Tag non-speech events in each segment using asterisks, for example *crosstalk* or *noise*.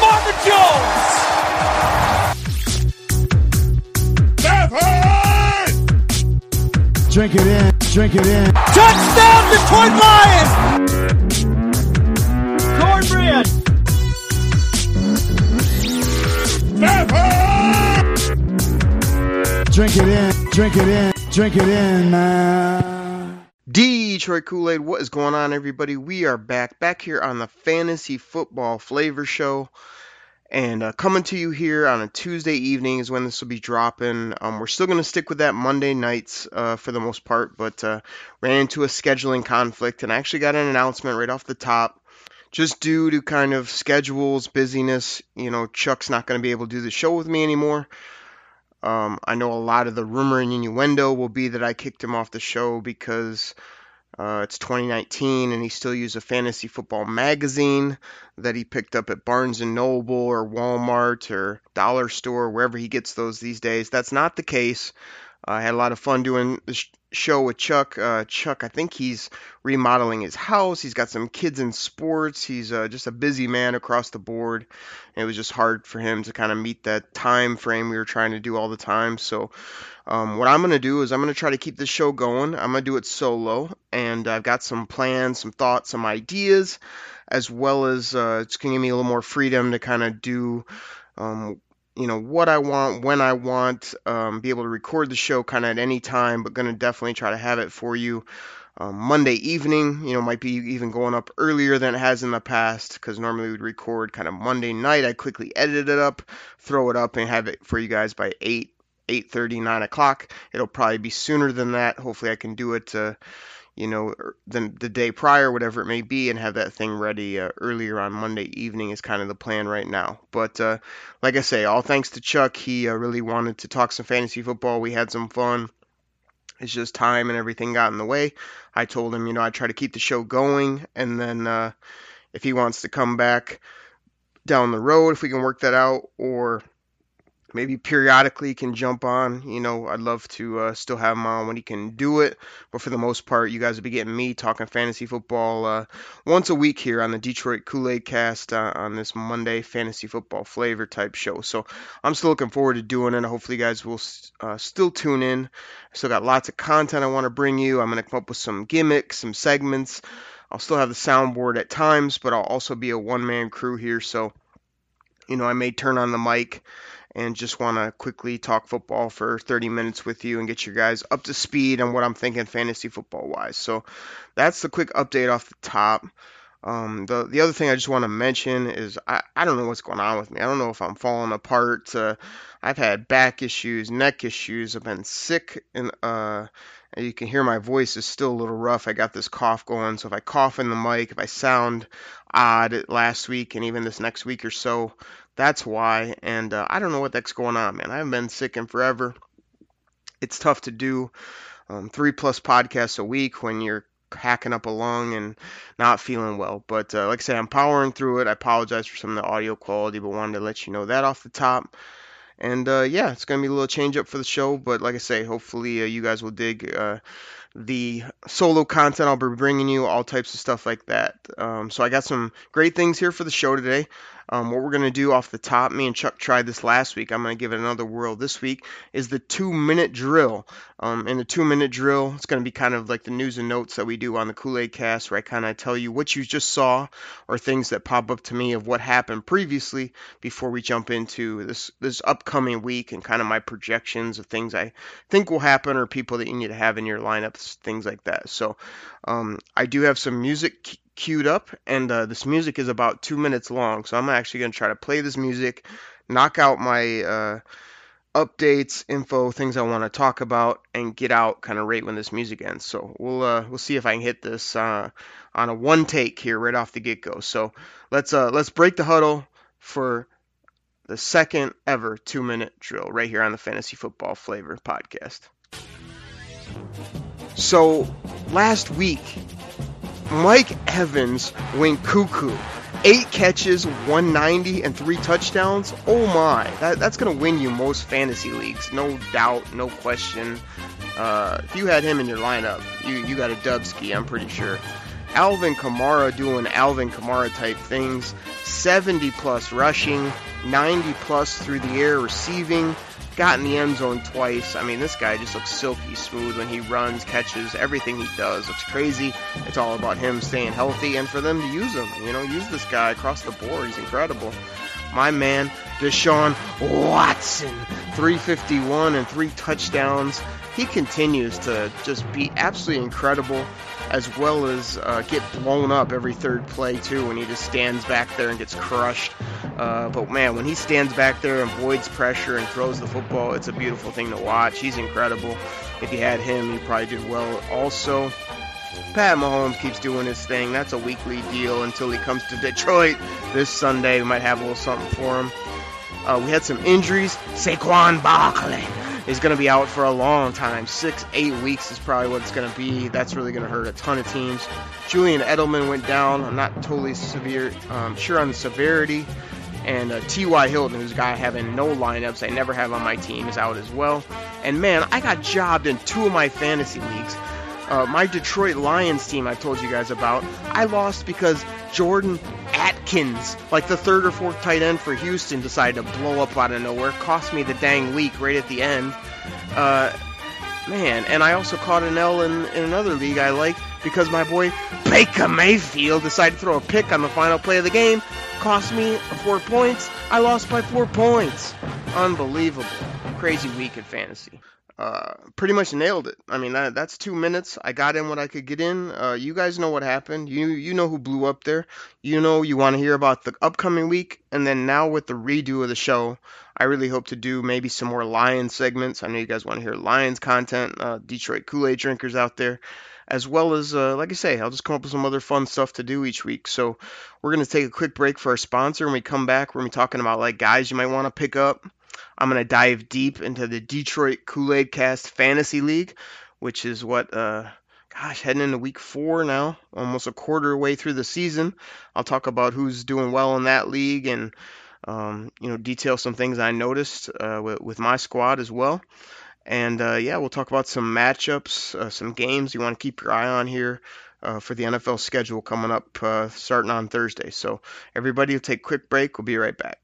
Marvin Jones. Drink it in, drink it in. Touchdown Detroit Lions. Cornbread. Drink it in, drink it in, drink it in, man. Detroit Kool Aid, what is going on, everybody? We are back, back here on the Fantasy Football Flavor Show, and uh, coming to you here on a Tuesday evening is when this will be dropping. Um, we're still going to stick with that Monday nights uh, for the most part, but uh, ran into a scheduling conflict, and I actually got an announcement right off the top. Just due to kind of schedules, busyness, you know, Chuck's not going to be able to do the show with me anymore. Um, I know a lot of the rumor and innuendo will be that I kicked him off the show because uh, it's 2019 and he still uses a fantasy football magazine that he picked up at Barnes and Noble or Walmart or Dollar Store, wherever he gets those these days. That's not the case. I had a lot of fun doing show with Chuck. Uh, Chuck, I think he's remodeling his house. He's got some kids in sports. He's uh, just a busy man across the board. And it was just hard for him to kind of meet that time frame we were trying to do all the time. So, um, what I'm going to do is I'm going to try to keep this show going. I'm going to do it solo. And I've got some plans, some thoughts, some ideas, as well as uh, it's going to give me a little more freedom to kind of do um, you know what I want, when I want, um, be able to record the show kind of at any time, but going to definitely try to have it for you um, Monday evening. You know, might be even going up earlier than it has in the past because normally we'd record kind of Monday night. I quickly edit it up, throw it up, and have it for you guys by eight, eight thirty, nine o'clock. It'll probably be sooner than that. Hopefully, I can do it. Uh, you know, the, the day prior, whatever it may be, and have that thing ready uh, earlier on Monday evening is kind of the plan right now. But uh, like I say, all thanks to Chuck. He uh, really wanted to talk some fantasy football. We had some fun. It's just time and everything got in the way. I told him, you know, I try to keep the show going, and then uh, if he wants to come back down the road, if we can work that out, or maybe periodically can jump on. You know, I'd love to uh, still have him on when he can do it. But for the most part, you guys will be getting me talking fantasy football uh, once a week here on the Detroit Kool Aid Cast uh, on this Monday fantasy football flavor type show. So I'm still looking forward to doing it. Hopefully, you guys will uh, still tune in. I still got lots of content I want to bring you. I'm going to come up with some gimmicks, some segments. I'll still have the soundboard at times, but I'll also be a one man crew here. So, you know, I may turn on the mic and just want to quickly talk football for 30 minutes with you and get you guys up to speed on what I'm thinking fantasy football wise. So that's the quick update off the top. Um, the the other thing I just want to mention is I, I don't know what's going on with me. I don't know if I'm falling apart. Uh, I've had back issues, neck issues. I've been sick, and uh, you can hear my voice is still a little rough. I got this cough going, so if I cough in the mic, if I sound odd last week and even this next week or so, that's why. And uh, I don't know what that's going on, man. I haven't been sick in forever. It's tough to do um, three plus podcasts a week when you're hacking up a lung and not feeling well. But uh, like I said, I'm powering through it. I apologize for some of the audio quality, but wanted to let you know that off the top. And uh, yeah, it's gonna be a little change up for the show, but like I say, hopefully uh, you guys will dig uh, the solo content I'll be bringing you, all types of stuff like that. Um, so I got some great things here for the show today. Um, what we're going to do off the top, me and Chuck tried this last week. I'm going to give it another whirl this week, is the two minute drill. Um, in the two minute drill, it's going to be kind of like the news and notes that we do on the Kool Aid cast, where I kind of tell you what you just saw or things that pop up to me of what happened previously before we jump into this, this upcoming week and kind of my projections of things I think will happen or people that you need to have in your lineups, things like that. So um, I do have some music queued up, and uh, this music is about two minutes long. So I'm actually going to try to play this music, knock out my uh, updates, info, things I want to talk about, and get out kind of right when this music ends. So we'll uh, we'll see if I can hit this uh, on a one take here right off the get go. So let's uh, let's break the huddle for the second ever two minute drill right here on the Fantasy Football Flavor podcast. So, last week, Mike Evans went cuckoo. Eight catches, 190, and three touchdowns. Oh my, that, that's going to win you most fantasy leagues. No doubt, no question. Uh, if you had him in your lineup, you, you got a dubski, I'm pretty sure. Alvin Kamara doing Alvin Kamara type things. 70 plus rushing, 90 plus through the air receiving, got in the end zone twice. I mean, this guy just looks silky smooth when he runs, catches, everything he does looks crazy. It's all about him staying healthy and for them to use him. You know, use this guy across the board. He's incredible. My man, Deshaun Watson, 351 and three touchdowns. He continues to just be absolutely incredible as well as uh, get blown up every third play too when he just stands back there and gets crushed. Uh, but man, when he stands back there and avoids pressure and throws the football, it's a beautiful thing to watch. He's incredible. If you had him, he probably did well. Also, Pat Mahomes keeps doing his thing. That's a weekly deal until he comes to *laughs* Detroit this Sunday. We might have a little something for him. Uh, we had some injuries. Saquon Barkley is going to be out for a long time. Six, eight weeks is probably what it's going to be. That's really going to hurt a ton of teams. Julian Edelman went down. I'm not totally severe, um, sure on the severity. And uh, T.Y. Hilton, who's a guy having no lineups, I never have on my team, is out as well. And man, I got jobbed in two of my fantasy leagues. Uh, my Detroit Lions team, I told you guys about, I lost because Jordan Akins, like the third or fourth tight end for Houston, decided to blow up out of nowhere. Cost me the dang week right at the end. Uh, man, and I also caught an L in, in another league I like because my boy Baker Mayfield decided to throw a pick on the final play of the game. Cost me four points. I lost by four points. Unbelievable. Crazy week in fantasy uh, pretty much nailed it. I mean, that, that's two minutes. I got in what I could get in. Uh, you guys know what happened. You you know who blew up there. You know you want to hear about the upcoming week, and then now with the redo of the show, I really hope to do maybe some more Lions segments. I know you guys want to hear Lions content. Uh, Detroit Kool Aid drinkers out there. As well as, uh, like I say, I'll just come up with some other fun stuff to do each week. So, we're going to take a quick break for our sponsor. When we come back, we're to be talking about like guys you might want to pick up I'm going to dive deep into the Detroit Kool Aid Cast Fantasy League, which is what, uh, gosh, heading into week four now, almost a quarter way through the season. I'll talk about who's doing well in that league and, um, you know, detail some things I noticed uh, with, with, my squad as well. And uh, yeah, we'll talk about some matchups, uh, some games you want to keep your eye on here. Uh, for the NFL schedule coming up uh, starting on Thursday. So, everybody will take a quick break. We'll be right back.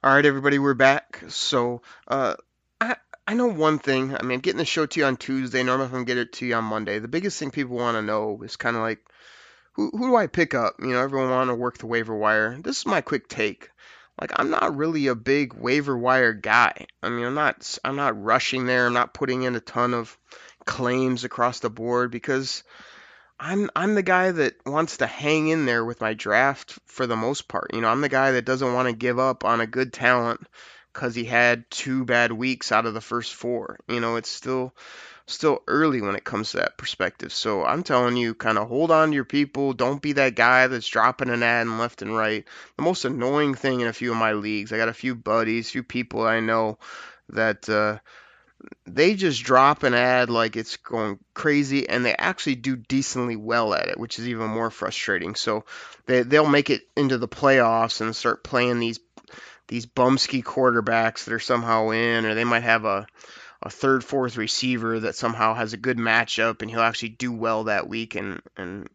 All right, everybody, we're back. So, uh, I I know one thing. I mean, I'm getting the show to you on Tuesday. Normally, I'm gonna get it to you on Monday. The biggest thing people want to know is kind of like, who who do I pick up? You know, everyone want to work the waiver wire. This is my quick take. Like, I'm not really a big waiver wire guy. I mean, I'm not I'm not rushing there. I'm not putting in a ton of claims across the board because I'm I'm the guy that wants to hang in there with my draft for the most part. You know, I'm the guy that doesn't want to give up on a good talent because he had two bad weeks out of the first four. You know, it's still still early when it comes to that perspective. So I'm telling you, kind of hold on to your people. Don't be that guy that's dropping an ad and left and right. The most annoying thing in a few of my leagues, I got a few buddies, few people I know that uh, they just drop an ad like it's going crazy and they actually do decently well at it which is even more frustrating so they, they'll make it into the playoffs and start playing these these bumsky quarterbacks that are somehow in or they might have a a third fourth receiver that somehow has a good matchup and he'll actually do well that week and and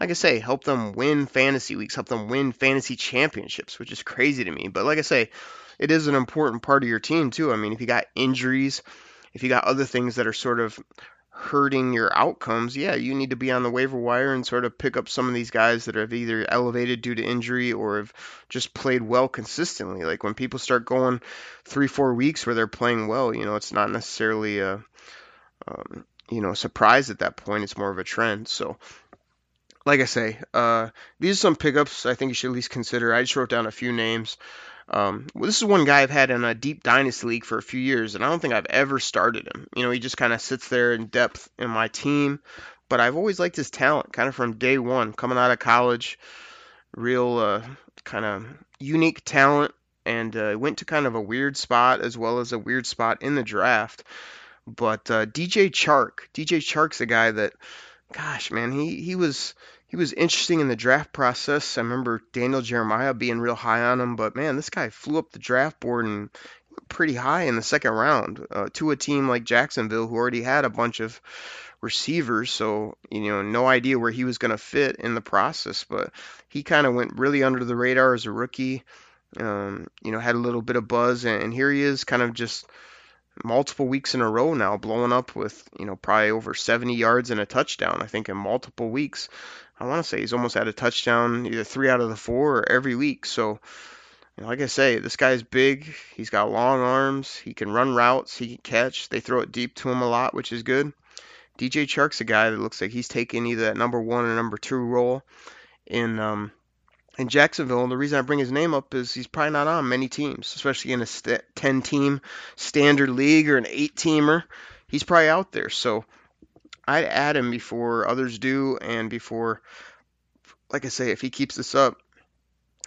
like I say, help them win fantasy weeks, help them win fantasy championships, which is crazy to me. But like I say, it is an important part of your team too. I mean, if you got injuries, if you got other things that are sort of hurting your outcomes, yeah, you need to be on the waiver wire and sort of pick up some of these guys that have either elevated due to injury or have just played well consistently. Like when people start going three, four weeks where they're playing well, you know, it's not necessarily a, um, you know, surprise at that point. It's more of a trend. So, like I say, uh, these are some pickups I think you should at least consider. I just wrote down a few names. Um, well, this is one guy I've had in a deep dynasty league for a few years, and I don't think I've ever started him. You know, he just kind of sits there in depth in my team, but I've always liked his talent, kind of from day one, coming out of college, real uh, kind of unique talent, and uh, went to kind of a weird spot as well as a weird spot in the draft. But uh, DJ Chark, DJ Chark's a guy that, gosh, man, he he was he was interesting in the draft process. I remember Daniel Jeremiah being real high on him, but man, this guy flew up the draft board and pretty high in the second round uh, to a team like Jacksonville who already had a bunch of receivers. So, you know, no idea where he was going to fit in the process, but he kind of went really under the radar as a rookie. Um, you know, had a little bit of buzz, and, and here he is, kind of just multiple weeks in a row now, blowing up with you know probably over 70 yards and a touchdown. I think in multiple weeks. I want to say he's almost had a touchdown either three out of the four or every week. So, you know, like I say, this guy's big. He's got long arms. He can run routes. He can catch. They throw it deep to him a lot, which is good. DJ Chark's a guy that looks like he's taking either that number one or number two role in um, in Jacksonville. And the reason I bring his name up is he's probably not on many teams, especially in a st- 10 team standard league or an eight teamer. He's probably out there. So I'd add him before others do, and before, like I say, if he keeps this up,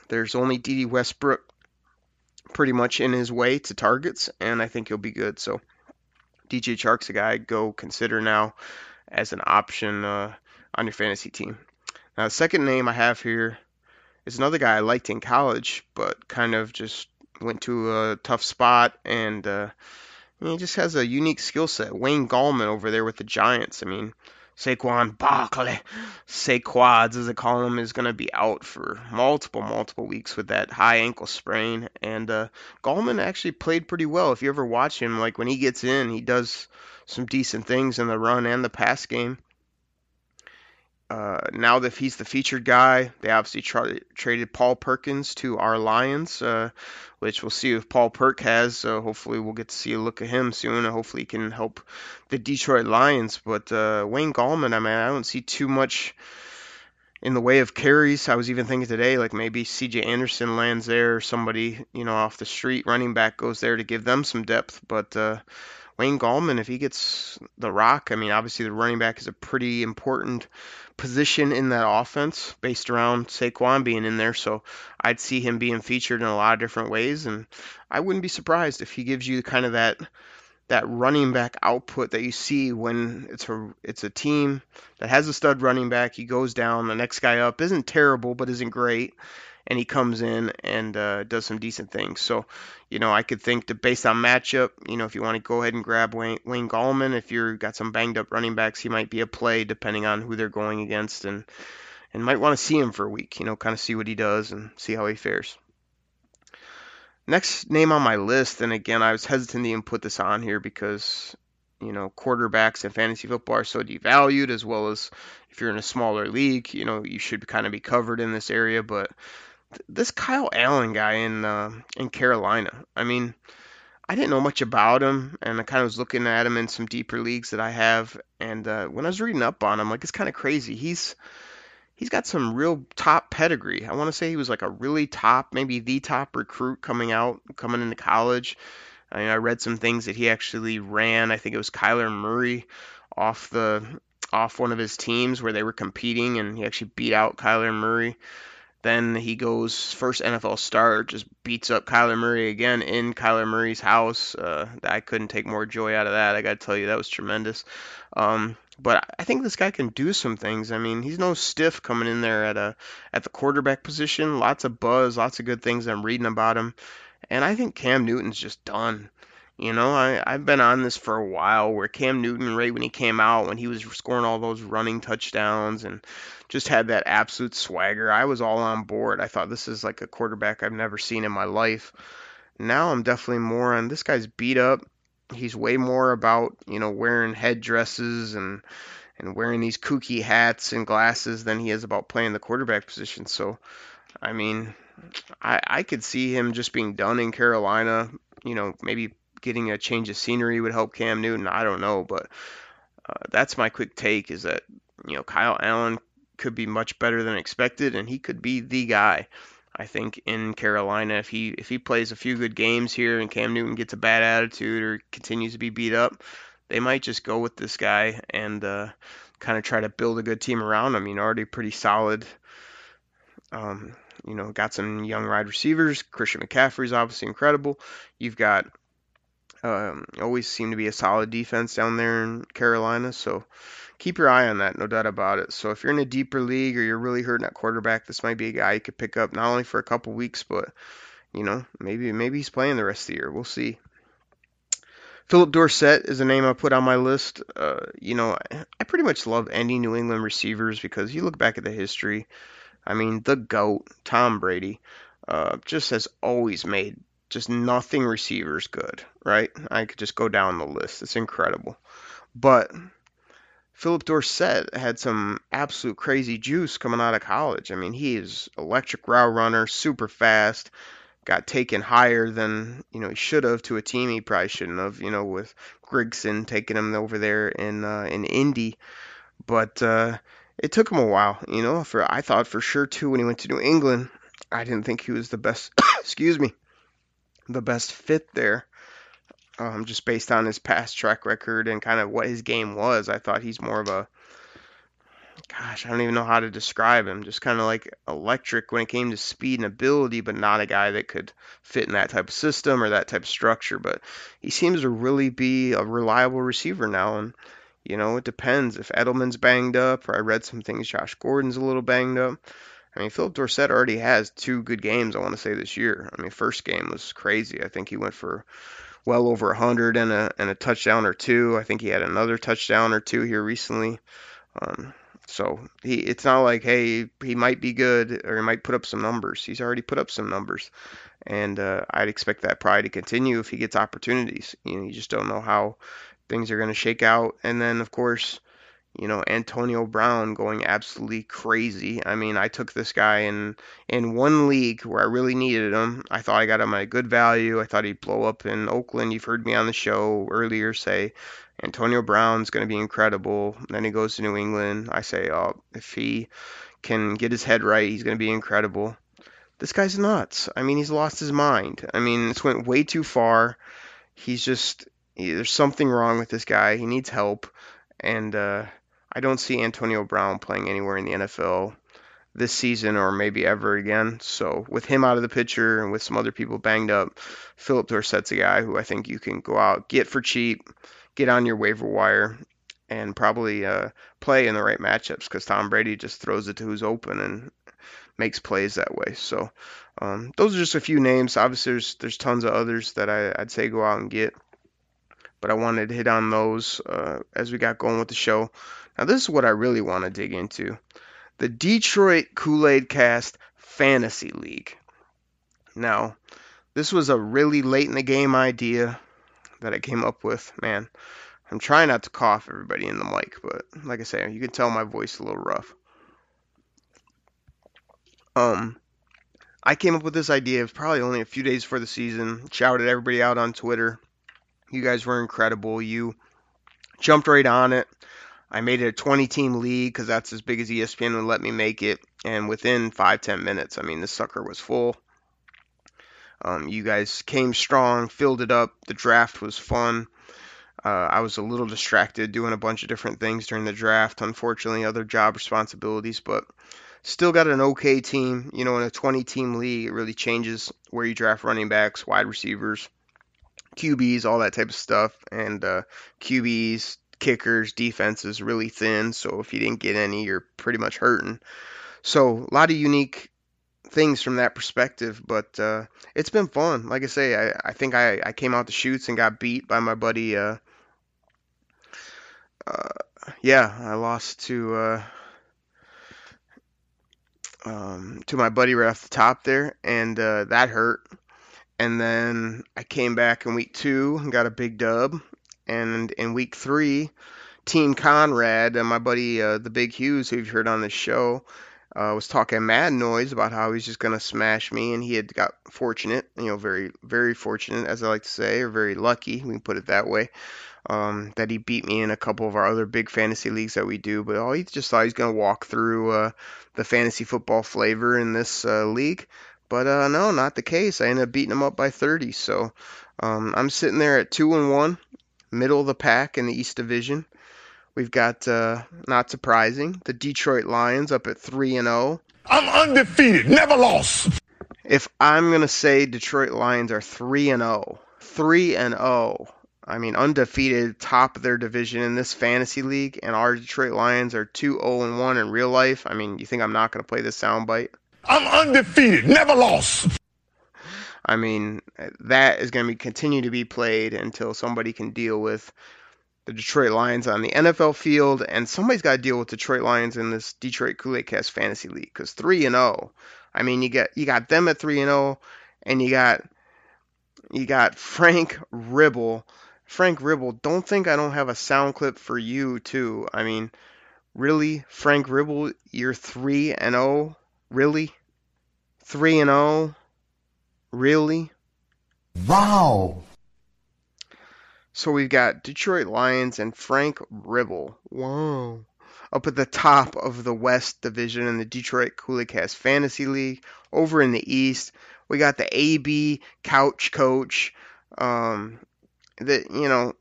there's only Dede Westbrook pretty much in his way to targets, and I think he'll be good. So DJ Chark's a guy I'd go consider now as an option uh, on your fantasy team. Now, the second name I have here is another guy I liked in college, but kind of just went to a tough spot and uh, he just has a unique skill set. Wayne Gallman over there with the Giants. I mean, Saquon Barkley, Saquads as they call him, is going to be out for multiple, multiple weeks with that high ankle sprain. And uh, Gallman actually played pretty well. If you ever watch him, like when he gets in, he does some decent things in the run and the pass game. Uh, now that he's the featured guy, they obviously tra- traded Paul Perkins to our Lions, uh, which we'll see if Paul Perk has. So hopefully we'll get to see a look at him soon. And hopefully he can help the Detroit Lions. But uh, Wayne Gallman, I mean, I don't see too much in the way of carries. I was even thinking today, like maybe C.J. Anderson lands there, or somebody you know off the street running back goes there to give them some depth. But uh, Wayne Gallman, if he gets the rock, I mean, obviously the running back is a pretty important position in that offense based around Saquon being in there. So I'd see him being featured in a lot of different ways, and I wouldn't be surprised if he gives you kind of that that running back output that you see when it's a it's a team that has a stud running back. He goes down, the next guy up isn't terrible, but isn't great and he comes in and uh, does some decent things. So, you know, I could think that based on matchup, you know, if you want to go ahead and grab Wayne, Wayne Gallman, if you've got some banged up running backs, he might be a play depending on who they're going against, and and might want to see him for a week, you know, kind of see what he does and see how he fares. Next name on my list, and again, I was hesitant to even put this on here because you know quarterbacks in fantasy football are so devalued, as well as if you're in a smaller league, you know you should kind of be covered in this area. But this Kyle Allen guy in uh, in Carolina. I mean, I didn't know much about him, and I kind of was looking at him in some deeper leagues that I have. And uh, when I was reading up on him, like it's kind of crazy. He's he's got some real top pedigree. I want to say he was like a really top, maybe the top recruit coming out, coming into college. I, mean, I read some things that he actually ran. I think it was Kyler Murray off the off one of his teams where they were competing, and he actually beat out Kyler Murray. Then he goes first NFL start, just beats up Kyler Murray again in Kyler Murray's house. Uh, I couldn't take more joy out of that. I got to tell you, that was tremendous. Um, but I think this guy can do some things. I mean, he's no stiff coming in there at a at the quarterback position. Lots of buzz, lots of good things I'm reading about him. And I think Cam Newton's just done. You know, I, I've been on this for a while where Cam Newton, right when he came out, when he was scoring all those running touchdowns and just had that absolute swagger, I was all on board. I thought this is like a quarterback I've never seen in my life. Now I'm definitely more on this guy's beat up. He's way more about, you know, wearing headdresses and and wearing these kooky hats and glasses than he is about playing the quarterback position. So, I mean, I, I could see him just being done in Carolina. You know, maybe getting a change of scenery would help Cam Newton. I don't know, but uh, that's my quick take is that you know Kyle Allen could be much better than expected, and he could be the guy. I think in Carolina, if he if he plays a few good games here and Cam Newton gets a bad attitude or continues to be beat up, they might just go with this guy and uh, kind of try to build a good team around him. You know, already pretty solid. Um, you know, got some young wide receivers. Christian McCaffrey's obviously incredible. You've got um, always seem to be a solid defense down there in Carolina. So keep your eye on that, no doubt about it. So if you're in a deeper league or you're really hurting at quarterback, this might be a guy you could pick up not only for a couple weeks, but you know maybe maybe he's playing the rest of the year. We'll see. Phillip Dorsett is a name I put on my list. Uh, you know, I pretty much love any New England receivers because you look back at the history. I mean, the GOAT, Tom Brady, uh, just has always made just nothing receivers good, right? I could just go down the list. It's incredible. But Phillip Dorsett had some absolute crazy juice coming out of college. I mean, he is electric route runner, super fast, got taken higher than, you know, he should have to a team he probably shouldn't have, you know, with Grigson taking him over there in uh, in Indy. But uh, it took him a while, you know, for I thought for sure too when he went to New England, I didn't think he was the best *coughs* excuse me the best fit there. Um, just based on his past track record and kind of what his game was, I thought he's more of a gosh, I don't even know how to describe him. Just kind of like electric when it came to speed and ability, but not a guy that could fit in that type of system or that type of structure. But he seems to really be a reliable receiver now. And, you know, it depends. If Edelman's banged up, or I read some things, Josh Gordon's a little banged up. I mean, Phillip Dorsett already has two good games, I want to say, this year. I mean, first game was crazy. I think he went for well over 100 and a, and a touchdown or two. I think he had another touchdown or two here recently. Um, so he, it's not like, hey, he might be good or he might put up some numbers. He's already put up some numbers. And uh, I'd expect that probably to continue if he gets opportunities. You know, you just don't know how things are going to shake out. And then, of course, you know Antonio Brown going absolutely crazy. I mean, I took this guy in in one league where I really needed him. I thought I got him at a good value. I thought he'd blow up in Oakland. You've heard me on the show earlier say Antonio Brown's going to be incredible. Then he goes to New England. I say, oh, if he can get his head right, he's going to be incredible. This guy's nuts. I mean, he's lost his mind. I mean, it's went way too far. He's just there's something wrong with this guy. He needs help, and uh, I don't see Antonio Brown playing anywhere in the NFL this season or maybe ever again. So with him out of the picture and with some other people banged up, Phillip Dorsett's a guy who I think you can go out get for cheap, get on your waiver wire, and probably uh, play in the right matchups because Tom Brady just throws it to who's open and makes plays that way. So um, those are just a few names. Obviously, there's there's tons of others that I, I'd say go out and get, but I wanted to hit on those uh, as we got going with the show. Now, this is what I really want to dig into the Detroit Kool Aid Cast Fantasy League. Now, this was a really late in the game idea that I came up with. Man, I'm trying not to cough everybody in the mic, but like I say, you can tell my voice a little rough. Um, I came up with this idea. Probably only a few days before the season. Shouted everybody out on Twitter. You guys were incredible. You jumped right on it. I made it a 20 team league because that's as big as ESPN would let me make it. And within five, 10 minutes, I mean, the sucker was full. Um, you guys came strong, filled it up. The draft was fun. Uh, I was a little distracted doing a bunch of different things during the draft, unfortunately, other job responsibilities, but still got an okay team. You know, in a 20 team league, it really changes where you draft running backs, wide receivers, QBs, all that type of stuff. And uh, QBs, kickers, defense is really thin. So if you didn't get any, you're pretty much hurting. So a lot of unique things from that perspective, but uh, it's been fun. Like I say, I, I think I, I came out the shoots and got beat by my buddy. Uh, uh, yeah, I lost to uh, um, to my buddy right off the top there, and uh, that hurt. And then I came back in week two and got a big dub. And in week three, Team Conrad my buddy, uh, the Big Hughes, who you've heard on this show, uh, was talking mad noise about how he's just gonna smash me, and he had got fortunate, you know, very very fortunate, as I like to say, or very lucky, we can put it that way, um, that he beat me in a couple of our other big fantasy leagues that we do. But oh, he just thought he's gonna walk through uh, the fantasy football flavor in this uh, league, but uh, no, not the case. I ended up beating him up by 30. So um, I'm sitting there at two and one, middle of the pack in the East Division. We've got, uh, not surprising, the Detroit Lions up at 3 and 0. I'm undefeated, never lost. If I'm going to say Detroit Lions are 3 and 0, 3 and 0, I mean undefeated, top of their division in this fantasy league, and our Detroit Lions are 2 0 and 1 in real life. I mean, you think I'm not going to play this soundbite? I'm undefeated, never lost. I mean, that is going to be continue to be played until somebody can deal with the Detroit Lions on the NFL field, and somebody's got to deal with Detroit Lions in this Detroit Kool-Aid Cast Fantasy League because three and zero. I mean, you get you got them at three and zero, and you got you got Frank Ribble. Frank Ribble, don't think I don't have a sound clip for you too. I mean, really, Frank Ribble, you're three and zero. Really, three and zero. Really. Wow. So we've got Detroit Lions and Frank Ribble. Wow. Up at the top of the West Division in the Detroit Kool Cast Fantasy League. Over in the East, we got the AB Couch Coach. Um, that you know,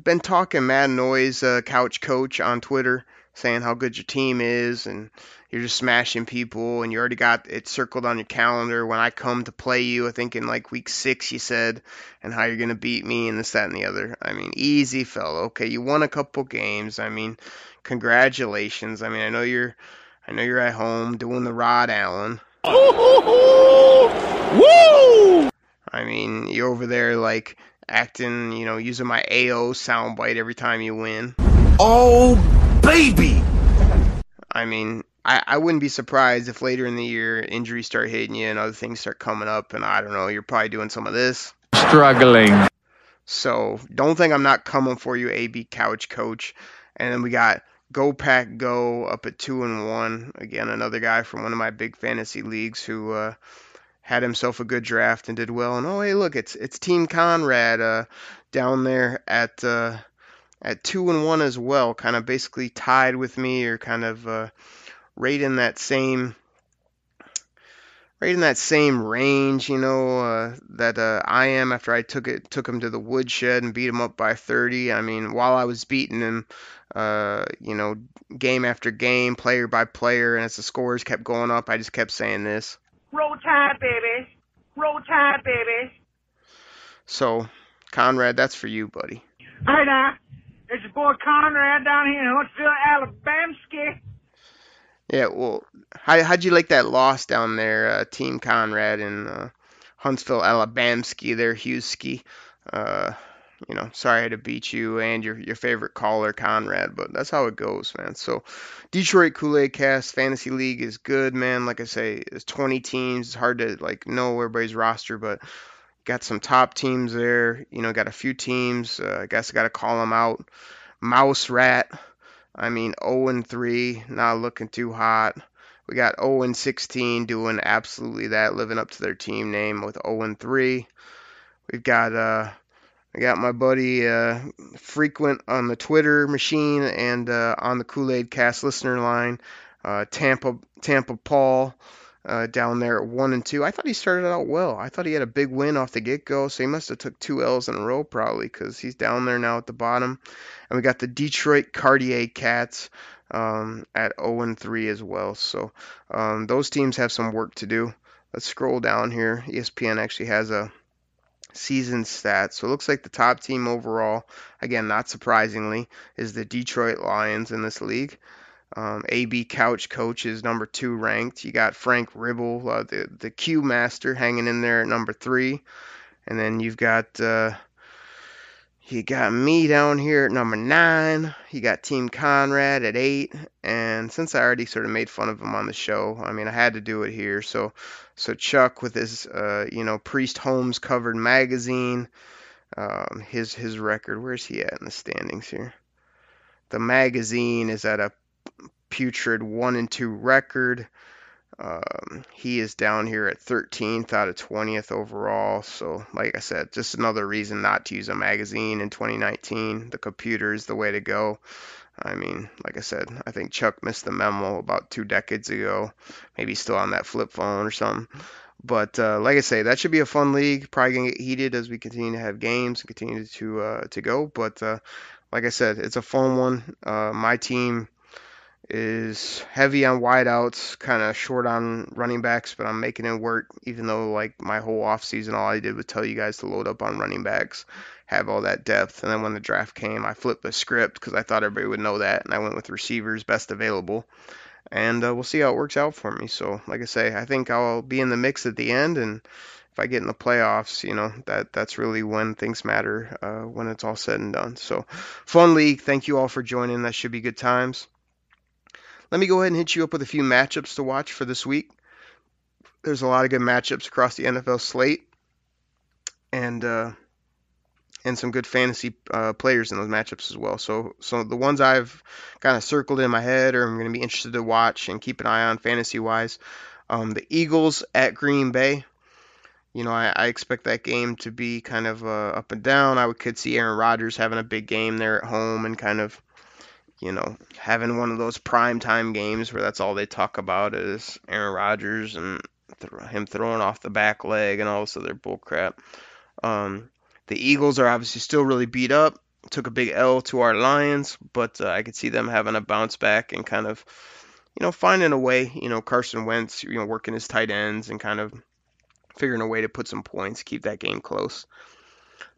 been talking mad noise, uh, Couch Coach on Twitter, saying how good your team is and you're just smashing people and you already got it circled on your calendar when I come to play you. I think in like week six you said, and how you're gonna beat me and this, that, and the other. I mean, easy fellow. Okay, you won a couple games. I mean, congratulations. I mean, I know you're, I know you're at home doing the Rod Allen. *laughs* Woo! I mean, you're over there like acting, you know, using my AO soundbite every time you win. Oh, baby! I mean, I, I wouldn't be surprised if later in the year injuries start hitting you and other things start coming up, and I don't know, you're probably doing some of this. Struggling. So don't think I'm not coming for you, AB Couch Coach. And then we got Go Pack Go up at two and one. Again, another guy from one of my big fantasy leagues who uh, had himself a good draft and did well. And oh hey, look, it's it's Team Conrad uh, down there at uh, at two and one as well, kind of basically tied with me or kind of uh, right in that same right in that same range, you know, uh, that uh, I am after I took it took him to the woodshed and beat him up by 30. I mean, while I was beating him, uh, you know, game after game, player by player, and as the scores kept going up, I just kept saying this. Roll Tide, baby. Roll Tide, baby. So, Conrad, that's for you, buddy. Hi there. It's your boy Conrad down here in Huntsville, Alabama. Yeah, well, how how'd you like that loss down there, uh, Team Conrad in uh, Huntsville, Alabamski there, Hughesky. Uh, you know, sorry to beat you and your your favorite caller, Conrad, but that's how it goes, man. So, Detroit Kool-Aid Cast Fantasy League is good, man. Like I say, it's 20 teams. It's hard to like know everybody's roster, but got some top teams there. You know, got a few teams. Uh, I guess I got to call them out. Mouse Rat. I mean, 0 and 3, not looking too hot. We got 0 and 16 doing absolutely that, living up to their team name with 0 and 3. We've got uh, I got my buddy uh, frequent on the Twitter machine and uh, on the Kool Aid Cast listener line, uh, Tampa Tampa Paul. Uh, down there at one and two. I thought he started out well. I thought he had a big win off the get go, so he must have took two L's in a row probably because he's down there now at the bottom. And we got the Detroit Cartier Cats um, at 0 and 3 as well. So um, those teams have some work to do. Let's scroll down here. ESPN actually has a season stats. So it looks like the top team overall, again, not surprisingly, is the Detroit Lions in this league. Um, AB Couch Coach is number two ranked. You got Frank Ribble, uh, the the Q Master, hanging in there at number three, and then you've got uh, you got me down here at number nine. You got Team Conrad at eight, and since I already sort of made fun of him on the show, I mean I had to do it here. So so Chuck with his uh, you know Priest Holmes covered magazine, um, his his record. Where's he at in the standings here? The magazine is at a putrid one and two record. Um, he is down here at 13th out of 20th overall. So, like I said, just another reason not to use a magazine in 2019. The computer is the way to go. I mean, like I said, I think Chuck missed the memo about two decades ago. Maybe still on that flip phone or something. But uh, like I say, that should be a fun league. Probably gonna get heated as we continue to have games and continue to uh, to go. But uh, like I said, it's a fun one. Uh, my team is heavy on wideouts, kind of short on running backs, but I'm making it work. Even though like my whole offseason, all I did was tell you guys to load up on running backs, have all that depth, and then when the draft came, I flipped the script because I thought everybody would know that, and I went with receivers best available, and uh, we'll see how it works out for me. So like I say, I think I'll be in the mix at the end, and if I get in the playoffs, you know that that's really when things matter uh, when it's all said and done. So fun league. Thank you all for joining. That should be good times. Let me go ahead and hit you up with a few matchups to watch for this week. There's a lot of good matchups across the NFL slate, and uh, and some good fantasy uh, players in those matchups as well. So so the ones I've kind of circled in my head, or I'm going to be interested to watch and keep an eye on fantasy wise. Um, the Eagles at Green Bay. You know, I, I expect that game to be kind of uh, up and down. I could see Aaron Rodgers having a big game there at home and kind of you know, having one of those prime time games where that's all they talk about is Aaron Rodgers and th- him throwing off the back leg and all this other bull crap. Um, the Eagles are obviously still really beat up. Took a big L to our Lions, but uh, I could see them having a bounce back and kind of, you know, finding a way. You know, Carson Wentz, you know, working his tight ends and kind of figuring a way to put some points, keep that game close.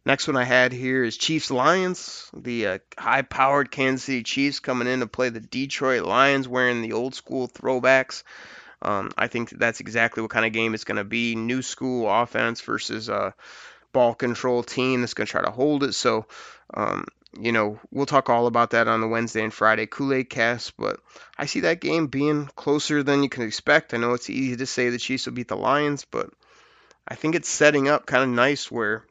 Next one I had here is Chiefs Lions. The uh, high powered Kansas City Chiefs coming in to play the Detroit Lions wearing the old school throwbacks. Um, I think that's exactly what kind of game it's going to be. New school offense versus a ball control team that's going to try to hold it. So, um, you know, we'll talk all about that on the Wednesday and Friday Kool Aid cast, but I see that game being closer than you can expect. I know it's easy to say the Chiefs will beat the Lions, but I think it's setting up kind of nice where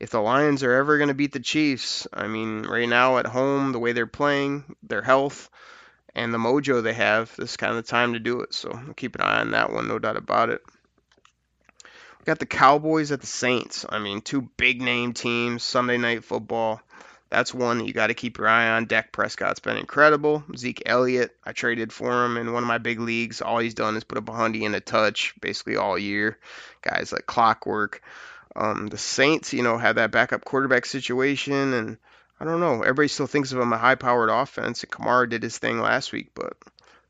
if the Lions are ever going to beat the Chiefs, I mean, right now at home, the way they're playing, their health, and the mojo they have, this is kind of the time to do it. So keep an eye on that one, no doubt about it. We got the Cowboys at the Saints. I mean, two big name teams, Sunday night football. That's one that you got to keep your eye on. Dak Prescott's been incredible. Zeke Elliott, I traded for him in one of my big leagues. All he's done is put up a hundy in a touch basically all year. Guys like clockwork. Um, the Saints, you know, had that backup quarterback situation, and I don't know. Everybody still thinks of them a high-powered offense, and Kamara did his thing last week, but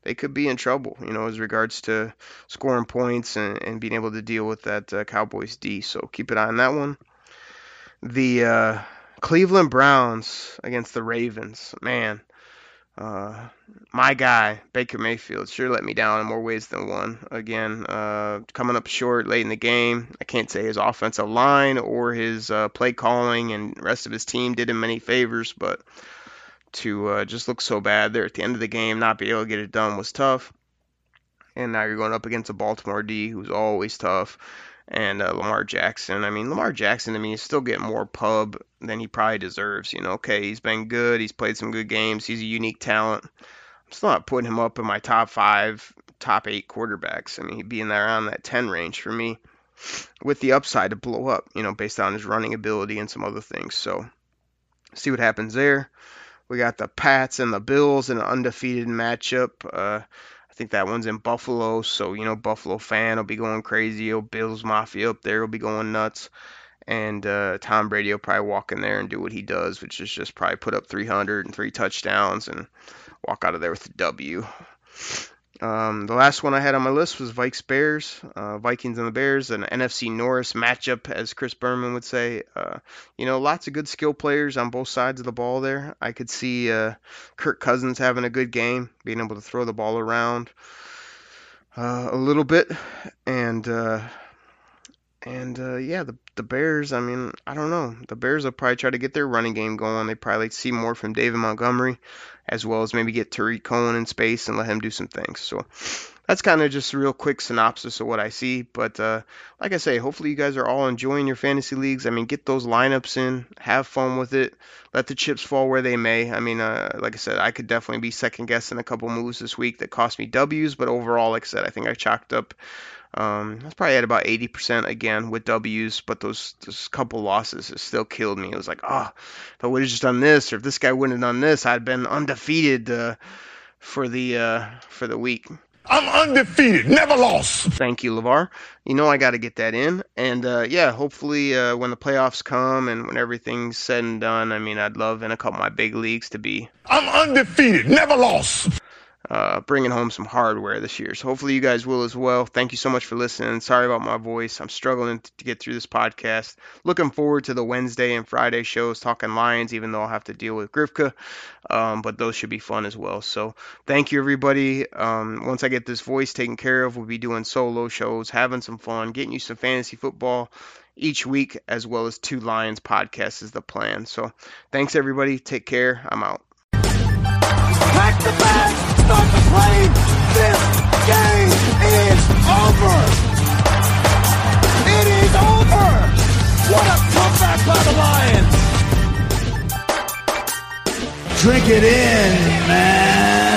they could be in trouble, you know, as regards to scoring points and, and being able to deal with that uh, Cowboys D. So keep an eye on that one. The uh, Cleveland Browns against the Ravens, man. Uh, my guy, Baker Mayfield, sure let me down in more ways than one. Again, uh, coming up short late in the game. I can't say his offensive line or his uh, play calling and rest of his team did him many favors, but to uh, just look so bad there at the end of the game, not be able to get it done was tough. And now you're going up against a Baltimore D who's always tough and uh, Lamar Jackson. I mean, Lamar Jackson to me is still getting more pub than he probably deserves. You know, okay, he's been good, he's played some good games, he's a unique talent. I'm still not putting him up in my top five top eight quarterbacks. I mean, he'd be in there around that 10 range for me with the upside to blow up, you know, based on his running ability and some other things. So, see what happens there. We got the Pats and the Bills in an undefeated matchup. Uh, think that one's in Buffalo, so you know Buffalo fan will be going crazy. Oh, Bills Mafia up there will be going nuts, and uh, Tom Brady will probably walk in there and do what he does, which is just probably put up 300 and three touchdowns and walk out of there with a W. Um, the last one I had on my list was Vikes Bears, uh, Vikings and the Bears, an NFC Norris matchup, as Chris Berman would say. Uh, you know, lots of good skill players on both sides of the ball there. I could see uh, Kirk Cousins having a good game, being able to throw the ball around uh, a little bit, and uh, and uh, yeah, the the Bears. I mean, I don't know. The Bears will probably try to get their running game going. They probably like see more from David Montgomery, as well as maybe get Tarik Cohen in space and let him do some things. So that's kind of just a real quick synopsis of what I see. But uh, like I say, hopefully you guys are all enjoying your fantasy leagues. I mean, get those lineups in, have fun with it, let the chips fall where they may. I mean, uh, like I said, I could definitely be second guessing a couple moves this week that cost me W's, but overall, like I said, I think I chalked up um, that's probably at about 80% again with W's, but those those couple losses still killed me. It was like, oh, if I would have just done this, or if this guy wouldn't have done this, I'd been undefeated uh, for the uh, for the week. I'm undefeated, never lost. Thank you, Levar. You know I got to get that in, and uh, yeah, hopefully uh, when the playoffs come and when everything's said and done, I mean, I'd love in a couple of my big leagues to be. I'm undefeated, never lost uh, bringing home some hardware this year. So hopefully you guys will as well. Thank you so much for listening. Sorry about my voice. I'm struggling to get through this podcast. Looking forward to the Wednesday and Friday shows talking Lions, even though I'll have to deal with Grifka. Um, but those should be fun as well. So thank you, everybody. Um, once I get this voice taken care of, we'll be doing solo shows, having some fun, getting you some fantasy football each week, as well as two Lions podcasts is the plan. So thanks, everybody. Take care. I'm out. Pack the bag! start the plane. This game is over. It is over. What a comeback by the Lions. Drink it in, man.